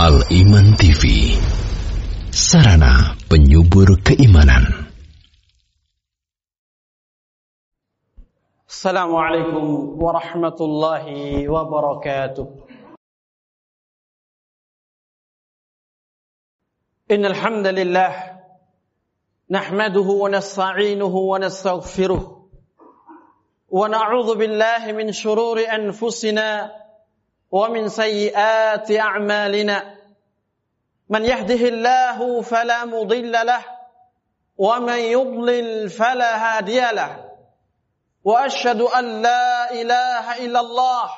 Al-Iman TV Sarana penyubur keimanan Assalamualaikum warahmatullahi wabarakatuh إن الحمد لله نحمده ونستعينه ونستغفره ونعوذ بالله من شرور أنفسنا ومن سيئات أعمالنا من يهده الله فلا مضل له ومن يضلل فلا هادي له وأشهد أن لا إله إلا الله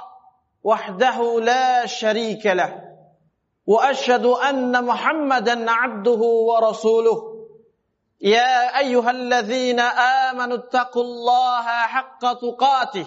وحده لا شريك له وأشهد أن محمدا عبده ورسوله يا أيها الذين آمنوا اتقوا الله حق تقاته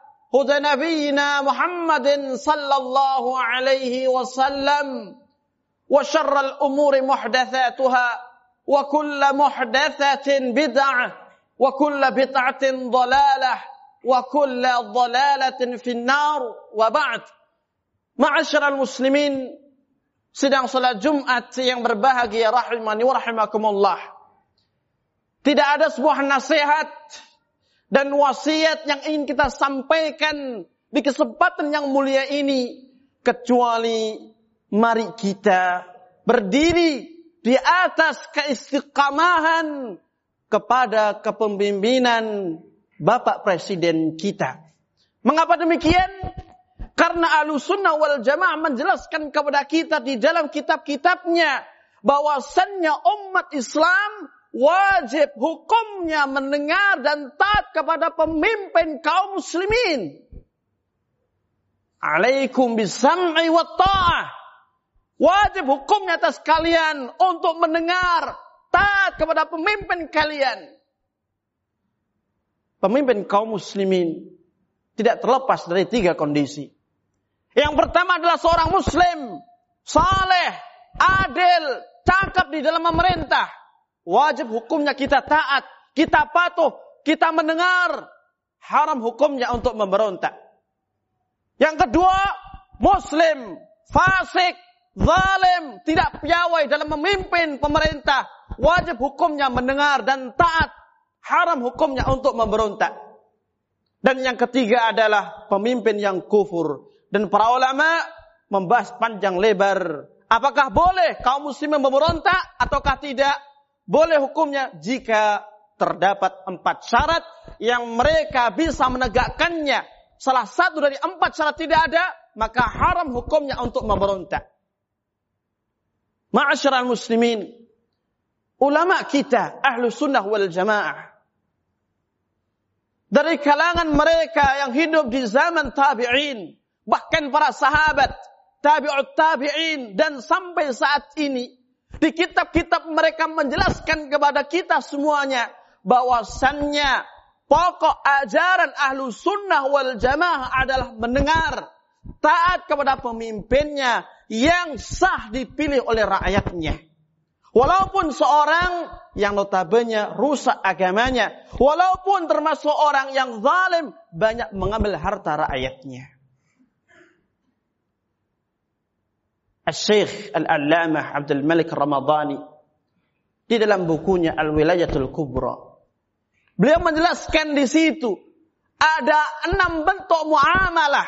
هدى نبينا محمد صلى الله عليه وسلم وشر الأمور محدثاتها وكل محدثة بدعة وكل بدعة ضلالة وكل ضلالة في النار وبعد معاشر المسلمين sedang salat Jumat yang berbahagia rahimani wa rahimakumullah. Tidak ada sebuah nasihat dan wasiat yang ingin kita sampaikan di kesempatan yang mulia ini kecuali mari kita berdiri di atas keistiqamahan kepada kepemimpinan Bapak Presiden kita. Mengapa demikian? Karena Ahlussunnah wal Jamaah menjelaskan kepada kita di dalam kitab-kitabnya bahwasannya umat Islam wajib hukumnya mendengar dan taat kepada pemimpin kaum muslimin. Alaikum bisam'i wa ta'ah. Wajib hukumnya atas kalian untuk mendengar, taat kepada pemimpin kalian. Pemimpin kaum muslimin tidak terlepas dari tiga kondisi. Yang pertama adalah seorang muslim, saleh, adil, cakap di dalam memerintah Wajib hukumnya kita taat, kita patuh, kita mendengar. Haram hukumnya untuk memberontak. Yang kedua, muslim, fasik, zalim, tidak piawai dalam memimpin pemerintah. Wajib hukumnya mendengar dan taat. Haram hukumnya untuk memberontak. Dan yang ketiga adalah pemimpin yang kufur. Dan para ulama membahas panjang lebar. Apakah boleh kaum muslimin memberontak ataukah tidak? Boleh hukumnya jika terdapat empat syarat yang mereka bisa menegakkannya. Salah satu dari empat syarat tidak ada, maka haram hukumnya untuk memberontak. Ma'asyiral muslimin, ulama kita ahlu sunnah wal jamaah dari kalangan mereka yang hidup di zaman tabi'in, bahkan para sahabat, tabi'ut tabi'in dan sampai saat ini di kitab-kitab mereka menjelaskan kepada kita semuanya bahwasannya pokok ajaran ahlu sunnah wal jamaah adalah mendengar taat kepada pemimpinnya yang sah dipilih oleh rakyatnya. Walaupun seorang yang notabene rusak agamanya, walaupun termasuk orang yang zalim banyak mengambil harta rakyatnya. Al-Syekh Al-Allamah Abdul Malik Ramadhani di dalam bukunya Al-Wilayatul Kubra. Beliau menjelaskan di situ ada enam bentuk muamalah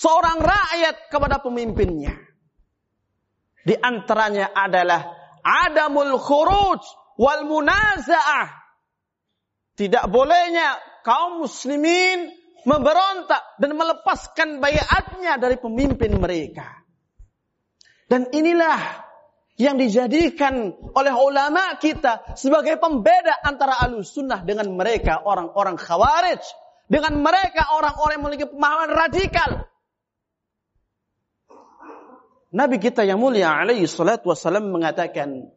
seorang rakyat kepada pemimpinnya. Di antaranya adalah adamul khuruj wal munaza'ah. Tidak bolehnya kaum muslimin memberontak dan melepaskan bayatnya dari pemimpin mereka. Dan inilah yang dijadikan oleh ulama kita sebagai pembeda antara alus sunnah dengan mereka orang-orang khawarij. Dengan mereka orang-orang yang memiliki pemahaman radikal. Nabi kita yang mulia alaihi salatu wassalam mengatakan,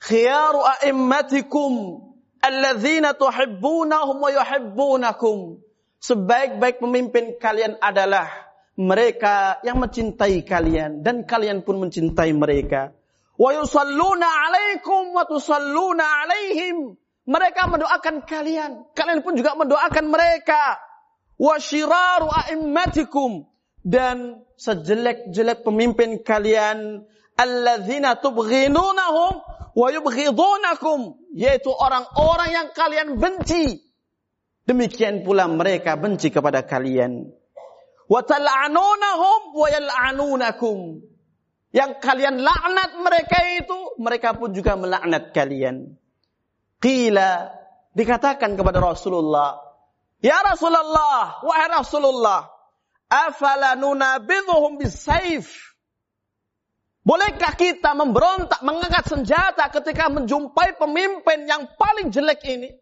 Khiyaru a'immatikum alladzina tuhibbunahum wa yuhibbunakum. Sebaik-baik pemimpin kalian adalah mereka yang mencintai kalian dan kalian pun mencintai mereka. Wa yusalluna alaikum wa tusalluna alaihim. Mereka mendoakan kalian, kalian pun juga mendoakan mereka. Wa syiraru a'immatikum dan sejelek-jelek pemimpin kalian alladzina tubghinunahum wa yubghidunakum yaitu orang-orang yang kalian benci demikian pula mereka benci kepada kalian wa tal'anunahum wa yal'anunakum yang kalian laknat mereka itu mereka pun juga melaknat kalian qila dikatakan kepada Rasulullah ya Rasulullah wahai Rasulullah afala nunabidhuhum bisayf Bolehkah kita memberontak, mengangkat senjata ketika menjumpai pemimpin yang paling jelek ini?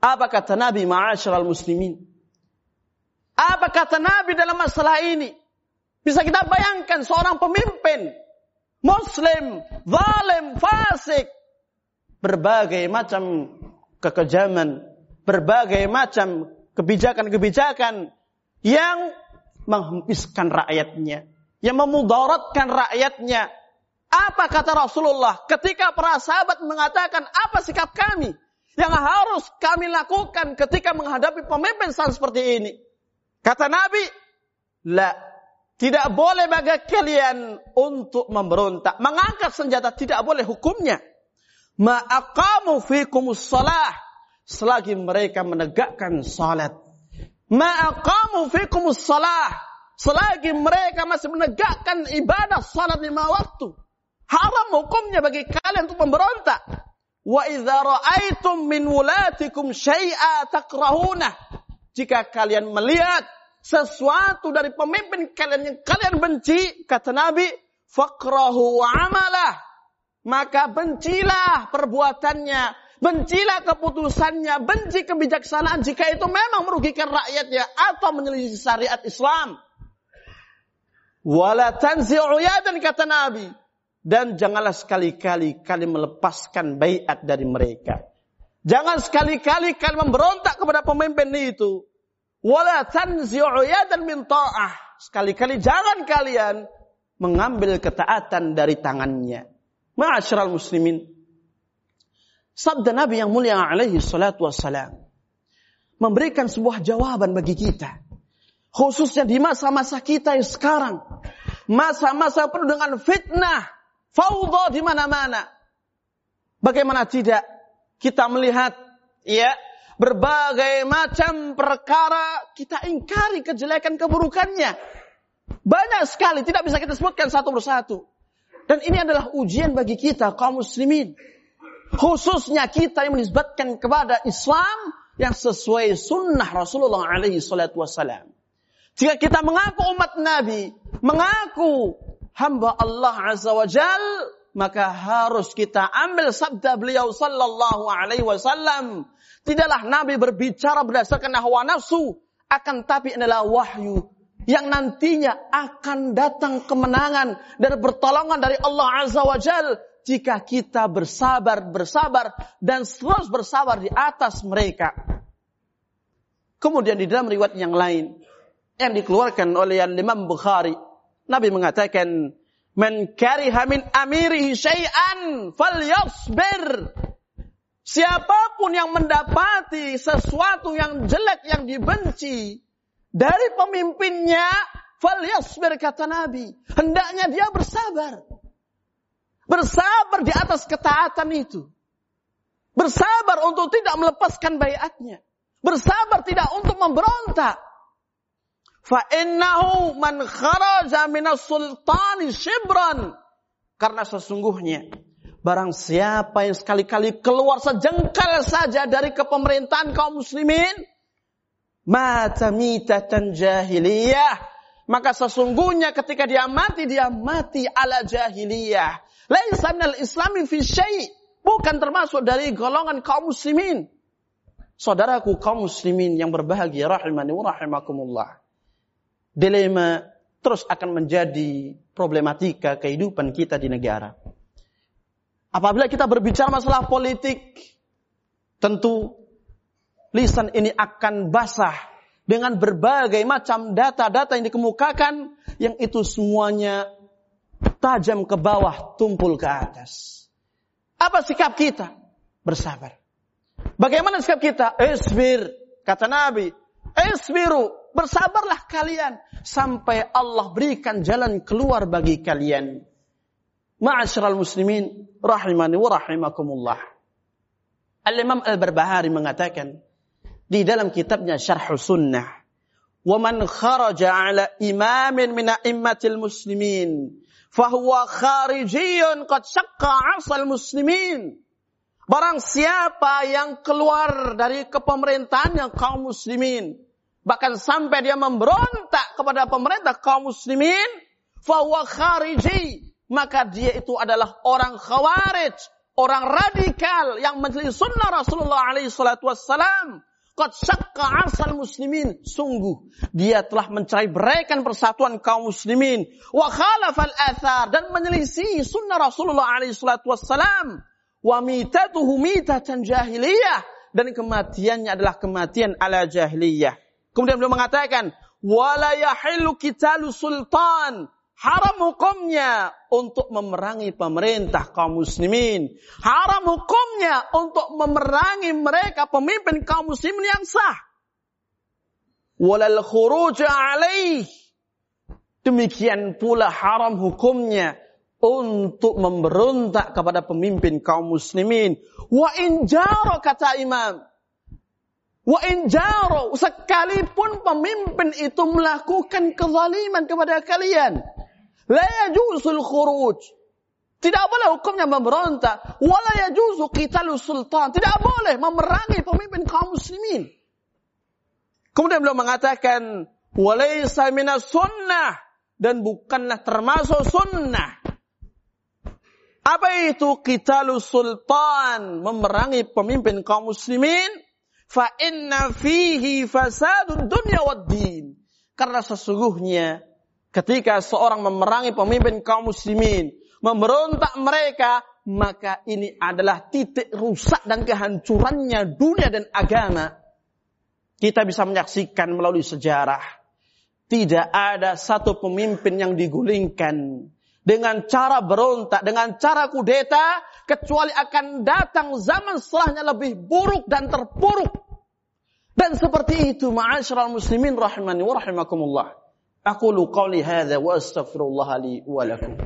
Apa kata Nabi ma'asyiral muslimin? Apa kata Nabi dalam masalah ini? Bisa kita bayangkan seorang pemimpin muslim, zalim, fasik, berbagai macam kekejaman, berbagai macam kebijakan-kebijakan yang menghempiskan rakyatnya yang memudaratkan rakyatnya. Apa kata Rasulullah ketika para sahabat mengatakan apa sikap kami yang harus kami lakukan ketika menghadapi pemimpin seperti ini? Kata Nabi, la tidak boleh bagi kalian untuk memberontak, mengangkat senjata tidak boleh hukumnya. Ma'aqamu fikumus salah selagi mereka menegakkan salat. Ma'aqamu fikumus salah Selagi mereka masih menegakkan ibadah salat lima waktu. Haram hukumnya bagi kalian untuk memberontak. Wa idza ra'aitum min wulatikum syai'a takrahuna. Jika kalian melihat sesuatu dari pemimpin kalian yang kalian benci, kata Nabi, fakrahu amalah. Maka bencilah perbuatannya, bencilah keputusannya, benci kebijaksanaan jika itu memang merugikan rakyatnya atau menyelisih syariat Islam. Wala yadan kata Nabi. Dan janganlah sekali-kali kalian melepaskan bayat dari mereka. Jangan sekali-kali kalian memberontak kepada pemimpin itu. Wala tanzi'u yadan min ta'ah. Sekali-kali jangan kalian mengambil ketaatan dari tangannya. Ma'asyiral muslimin. Sabda Nabi yang mulia alaihi salatu wassalam. Memberikan sebuah jawaban bagi kita. Khususnya di masa-masa kita yang sekarang. Masa-masa penuh dengan fitnah. Faudah di mana-mana. Bagaimana tidak kita melihat ya berbagai macam perkara kita ingkari kejelekan keburukannya. Banyak sekali tidak bisa kita sebutkan satu persatu. Dan ini adalah ujian bagi kita kaum muslimin. Khususnya kita yang menisbatkan kepada Islam yang sesuai sunnah Rasulullah alaihi salatu wassalam. Jika kita mengaku umat Nabi, mengaku hamba Allah Azza wa Jal, maka harus kita ambil sabda beliau sallallahu alaihi wasallam. Tidaklah Nabi berbicara berdasarkan hawa nafsu, akan tapi adalah wahyu yang nantinya akan datang kemenangan dan pertolongan dari Allah Azza wa Jal jika kita bersabar, bersabar dan terus bersabar di atas mereka. Kemudian di dalam riwayat yang lain, yang dikeluarkan oleh Imam Bukhari. Nabi mengatakan, "Man kariha min amirihi syai'an falyasbir." Siapa pun yang mendapati sesuatu yang jelek yang dibenci dari pemimpinnya, falyasbir kata Nabi. Hendaknya dia bersabar. Bersabar di atas ketaatan itu. Bersabar untuk tidak melepaskan bayatnya. Bersabar tidak untuk memberontak. Fa innahu man kharaja minas sultani shibran. Karena sesungguhnya Barang siapa yang sekali-kali keluar sejengkal saja dari kepemerintahan kaum muslimin, mata mitatan jahiliyah. Maka sesungguhnya ketika dia mati, dia mati ala jahiliyah. Laisa minal islami fi bukan termasuk dari golongan kaum muslimin. Saudaraku kaum muslimin yang berbahagia rahimani wa rahimakumullah. Dilema terus akan menjadi problematika kehidupan kita di negara. Apabila kita berbicara masalah politik, tentu lisan ini akan basah dengan berbagai macam data-data yang dikemukakan yang itu semuanya tajam ke bawah, tumpul ke atas. Apa sikap kita? Bersabar. Bagaimana sikap kita? Isbir, kata Nabi. Isbiru, bersabarlah kalian sampai Allah berikan jalan keluar bagi kalian. Ma'asyiral muslimin rahimani wa rahimakumullah. Al-Imam Al-Barbahari mengatakan di dalam kitabnya Syarh Sunnah, "Wa man kharaja 'ala imamin min a'immatil muslimin, fahuwa kharijiyun qad syaqqa 'asal muslimin." Barang siapa yang keluar dari kepemerintahan yang kaum muslimin, bahkan sampai dia memberontak kepada pemerintah kaum muslimin, fahuwa khariji, maka dia itu adalah orang khawarij, orang radikal yang menjadi sunnah Rasulullah alaihi salatu wassalam. Qad syakka asal muslimin. Sungguh, dia telah mencari beraikan persatuan kaum muslimin. Wa khalafal athar. Dan menyelisih sunnah Rasulullah alaihi salatu wassalam. Wa mitatuhu mitatan jahiliyah. Dan kematiannya adalah kematian ala jahiliyah. Kemudian beliau mengatakan, Wala yahillu kitalu sultan Haram hukumnya untuk memerangi pemerintah kaum muslimin. Haram hukumnya untuk memerangi mereka pemimpin kaum muslimin yang sah. Walal khuruj alaih. Demikian pula haram hukumnya untuk memberontak kepada pemimpin kaum muslimin. Wa injaro kata imam. Wa injaro sekalipun pemimpin itu melakukan kezaliman kepada kalian La yajusul khuruj. Tidak boleh hukumnya memberontak. Wala yajuzu qitalu sultan. Tidak boleh memerangi pemimpin kaum muslimin. Kemudian beliau mengatakan, walaysa minas sunnah. Dan bukanlah termasuk sunnah. Apa itu qitalu sultan? Memerangi pemimpin kaum muslimin. Fa inna fihi fasadun dunya wad din. Karena sesungguhnya Ketika seorang memerangi pemimpin kaum muslimin, memberontak mereka, maka ini adalah titik rusak dan kehancurannya dunia dan agama. Kita bisa menyaksikan melalui sejarah. Tidak ada satu pemimpin yang digulingkan dengan cara berontak, dengan cara kudeta, kecuali akan datang zaman setelahnya lebih buruk dan terpuruk. Dan seperti itu, ma'asyiral muslimin rahimani wa rahimakumullah. أقول قولي هذا وأستغفر الله لي ولكم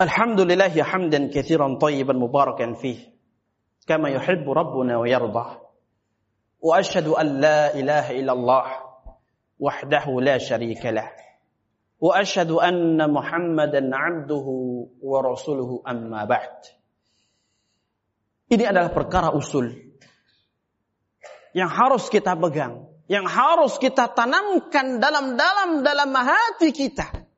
الحمد لله حمدا كثيرا طيبا مباركا فيه كما يحب ربنا ويرضى واشهد ان لا اله الا الله وحده لا شريك له واشهد ان محمدا عبده ورسوله اما بعد Ini adalah perkara usul yang harus kita pegang, yang harus kita tanamkan dalam-dalam dalam hati kita.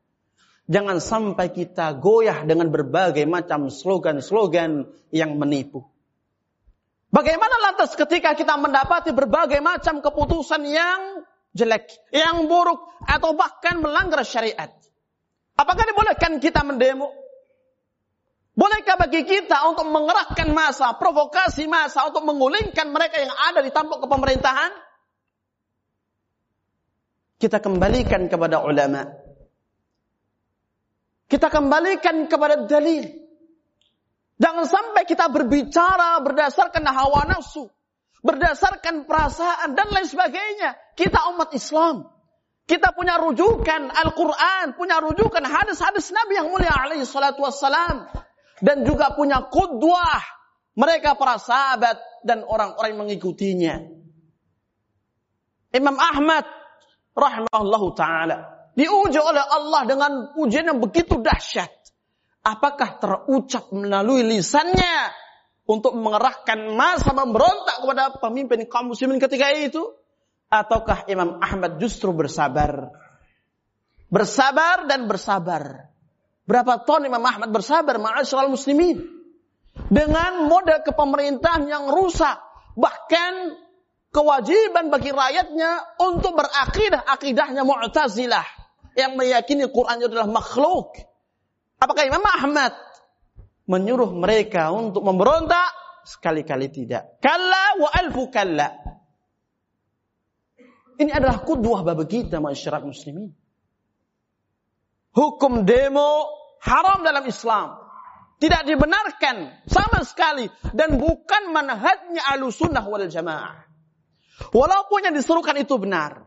Jangan sampai kita goyah dengan berbagai macam slogan-slogan yang menipu. Bagaimana lantas ketika kita mendapati berbagai macam keputusan yang jelek, yang buruk, atau bahkan melanggar syariat? Apakah dibolehkan kita mendemo? Bolehkah bagi kita untuk mengerahkan masa, provokasi masa untuk mengulingkan mereka yang ada di tampuk kepemerintahan? Kita kembalikan kepada ulama. Kita kembalikan kepada dalil. Jangan sampai kita berbicara berdasarkan hawa nafsu, berdasarkan perasaan dan lain sebagainya. Kita umat Islam. Kita punya rujukan Al-Quran, punya rujukan hadis-hadis Nabi yang mulia alaihi salatu wassalam dan juga punya kudwah mereka para sahabat dan orang-orang yang mengikutinya. Imam Ahmad rahimahullahu taala diuji oleh Allah dengan ujian yang begitu dahsyat. Apakah terucap melalui lisannya untuk mengerahkan masa memberontak kepada pemimpin kaum muslimin ketika itu? Ataukah Imam Ahmad justru bersabar? Bersabar dan bersabar. Berapa tahun Imam Ahmad bersabar ma'asyiral muslimin? Dengan model kepemerintahan yang rusak. Bahkan kewajiban bagi rakyatnya untuk berakidah akidahnya Mu'tazilah yang meyakini Quran adalah makhluk. Apakah Imam Ahmad menyuruh mereka untuk memberontak? Sekali-kali tidak. Kalla wa alfu kalla. Ini adalah kudwah bagi kita masyarakat muslimin. Hukum demo haram dalam Islam. Tidak dibenarkan sama sekali. Dan bukan manhajnya alusunnah wal jamaah. Walaupun yang diserukan itu benar.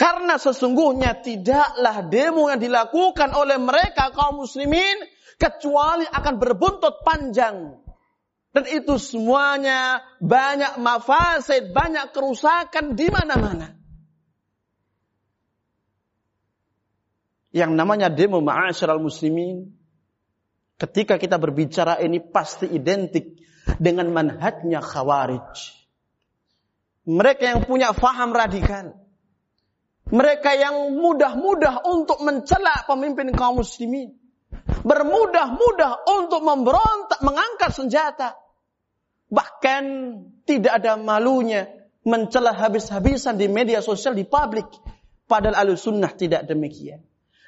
Karena sesungguhnya tidaklah demo yang dilakukan oleh mereka kaum muslimin kecuali akan berbuntut panjang. Dan itu semuanya banyak mafasid, banyak kerusakan di mana-mana. Yang namanya demo ma'asyiral muslimin ketika kita berbicara ini pasti identik dengan manhajnya khawarij. Mereka yang punya faham radikal. Mereka yang mudah-mudah untuk mencela pemimpin kaum muslimin. Bermudah-mudah untuk memberontak, mengangkat senjata. Bahkan tidak ada malunya mencela habis-habisan di media sosial, di publik. Padahal alusunnah tidak demikian.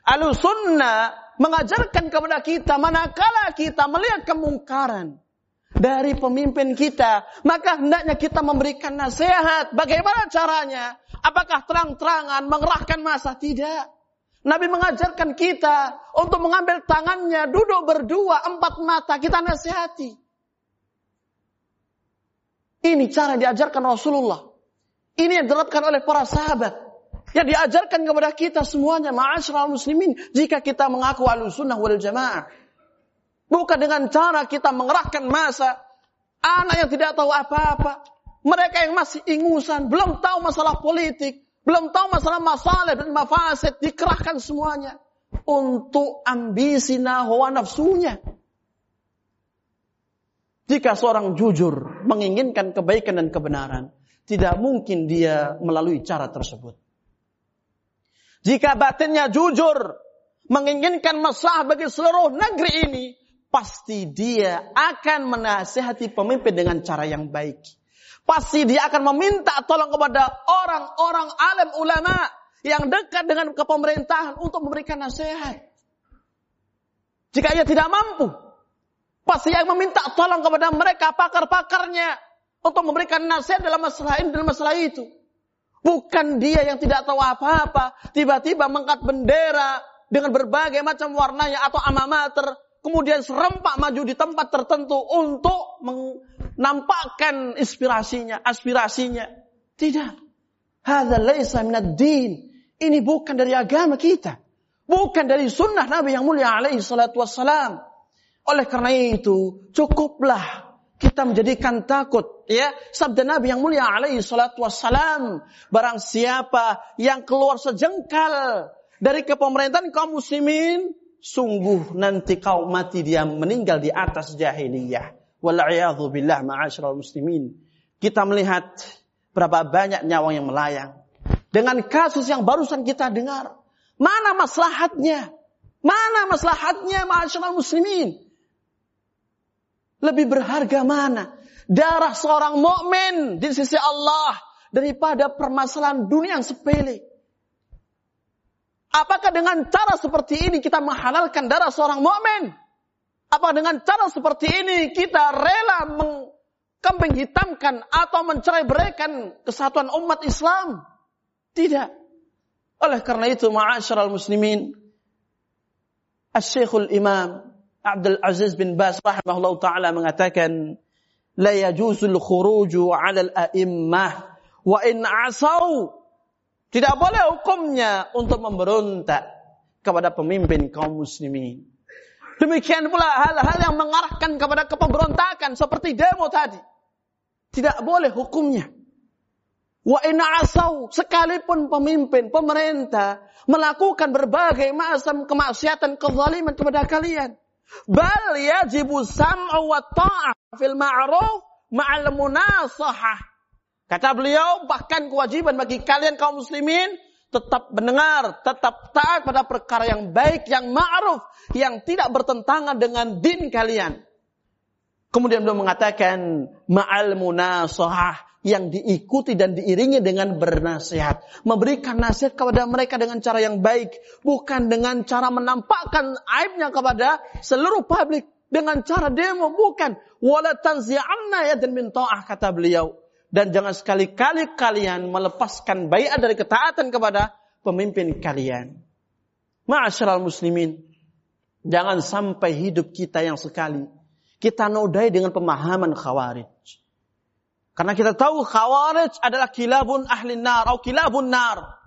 Alusunnah mengajarkan kepada kita manakala kita melihat kemungkaran dari pemimpin kita, maka hendaknya kita memberikan nasihat. Bagaimana caranya? Apakah terang-terangan mengerahkan masa? Tidak. Nabi mengajarkan kita untuk mengambil tangannya, duduk berdua, empat mata, kita nasihati. Ini cara diajarkan Rasulullah. Ini yang diterapkan oleh para sahabat. Yang diajarkan kepada kita semuanya, ma'asyiral muslimin, jika kita mengaku al-sunnah wal jamaah. Bukan dengan cara kita mengerahkan masa. Anak yang tidak tahu apa-apa. Mereka yang masih ingusan, belum tahu masalah politik, belum tahu masalah masalah dan mafasid, dikerahkan semuanya. Untuk ambisi hawa nafsunya. Jika seorang jujur menginginkan kebaikan dan kebenaran, tidak mungkin dia melalui cara tersebut. Jika batinnya jujur, menginginkan masalah bagi seluruh negeri ini, pasti dia akan menasihati pemimpin dengan cara yang baik. Pasti dia akan meminta tolong kepada orang-orang alim ulama yang dekat dengan kepemerintahan untuk memberikan nasihat. Jika ia tidak mampu, pasti ia meminta tolong kepada mereka pakar-pakarnya untuk memberikan nasihat dalam masalah ini dan masalah itu. Bukan dia yang tidak tahu apa-apa, tiba-tiba mengangkat bendera dengan berbagai macam warnanya atau amamater kemudian serempak maju di tempat tertentu untuk menampakkan inspirasinya, aspirasinya. Tidak. Hadza laisa din. Ini bukan dari agama kita. Bukan dari sunnah Nabi yang mulia alaihi salatu wassalam. Oleh karena itu, cukuplah kita menjadikan takut ya sabda Nabi yang mulia alaihi salatu wassalam barang siapa yang keluar sejengkal dari kepemerintahan kaum muslimin sungguh nanti kau mati dia meninggal di atas jahiliyah. Wal'iyadhu billah muslimin. Kita melihat berapa banyak nyawa yang melayang. Dengan kasus yang barusan kita dengar. Mana maslahatnya? Mana maslahatnya ma'asyiral muslimin? Lebih berharga mana? Darah seorang mukmin di sisi Allah daripada permasalahan dunia yang sepele. Apakah dengan cara seperti ini kita menghalalkan darah seorang mukmin? Apa dengan cara seperti ini kita rela mengkambing hitamkan atau mencerai berikan kesatuan umat Islam? Tidak. Oleh karena itu, ma'asyiral muslimin, Asy-Syekhul Imam Abdul Aziz bin Bas rahimahullah taala mengatakan, "La yajuzul khuruju 'ala al-a'immah wa in 'asau tidak boleh hukumnya untuk memberontak kepada pemimpin kaum muslimin. Demikian pula hal-hal yang mengarahkan kepada kepemberontakan seperti demo tadi. Tidak boleh hukumnya. Wa inna asau sekalipun pemimpin, pemerintah melakukan berbagai macam kemaksiatan, kezaliman kepada kalian. Bal yajibu sam'u wa ta'ah fil ma'ruf ma'al munasahah. Kata beliau, bahkan kewajiban bagi kalian kaum muslimin tetap mendengar, tetap taat pada perkara yang baik, yang ma'ruf, yang tidak bertentangan dengan din kalian. Kemudian beliau mengatakan ma'al munasahah yang diikuti dan diiringi dengan bernasihat. Memberikan nasihat kepada mereka dengan cara yang baik. Bukan dengan cara menampakkan aibnya kepada seluruh publik. Dengan cara demo, bukan. Wala tanzi'anna yadan min ta'ah, kata beliau. Dan jangan sekali-kali kalian melepaskan bayat dari ketaatan kepada pemimpin kalian. Ma'asyiral muslimin. Jangan sampai hidup kita yang sekali. Kita nodai dengan pemahaman khawarij karena kita tahu khawarij adalah kilabun ahli nar atau kilabun nar.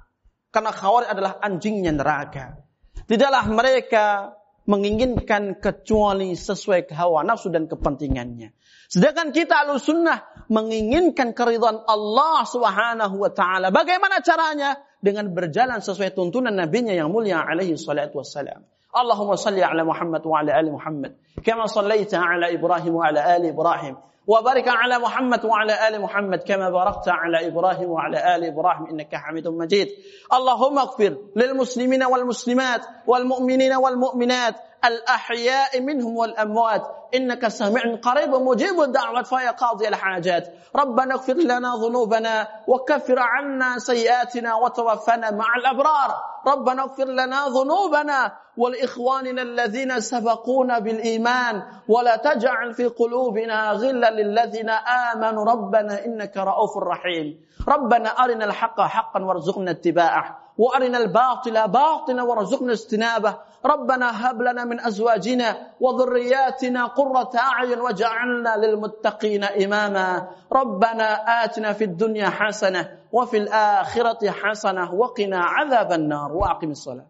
Karena khawarij adalah anjingnya neraka. Tidaklah mereka menginginkan kecuali sesuai hawa nafsu dan kepentingannya. Sedangkan kita al sunnah menginginkan keridhaan Allah subhanahu wa ta'ala. Bagaimana caranya? Dengan berjalan sesuai tuntunan nabinya yang mulia alaihi salatu wassalam. Allahumma salli ala Muhammad wa ala ali Muhammad. Kama sallaita ala Ibrahim wa ala ali Ibrahim. وبارك على محمد وعلى ال محمد كما باركت على ابراهيم وعلى ال ابراهيم انك حميد مجيد اللهم اغفر للمسلمين والمسلمات والمؤمنين والمؤمنات الأحياء منهم والأموات. إنك سميع قريب مجيب الدعوات فيا قاضي الحاجات. ربنا اغفر لنا ذنوبنا وكفر عنا سيئاتنا وتوفنا مع الأبرار. ربنا اغفر لنا ذنوبنا ولإخواننا الذين سبقونا بالإيمان. ولا تجعل في قلوبنا غلا للذين آمنوا. ربنا إنك رؤوف رحيم. ربنا أرنا الحق حقا وارزقنا اتباعه. وأرنا الباطل باطلا وارزقنا اجتنابه. ربنا هب لنا من أزواجنا وذرياتنا قرة أعين واجعلنا للمتقين إماما. ربنا آتنا في الدنيا حسنة وفي الآخرة حسنة وقنا عذاب النار وأقم الصلاة.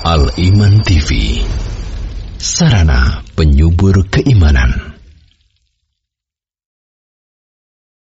Al Iman TV Sarana penyubur keimanan.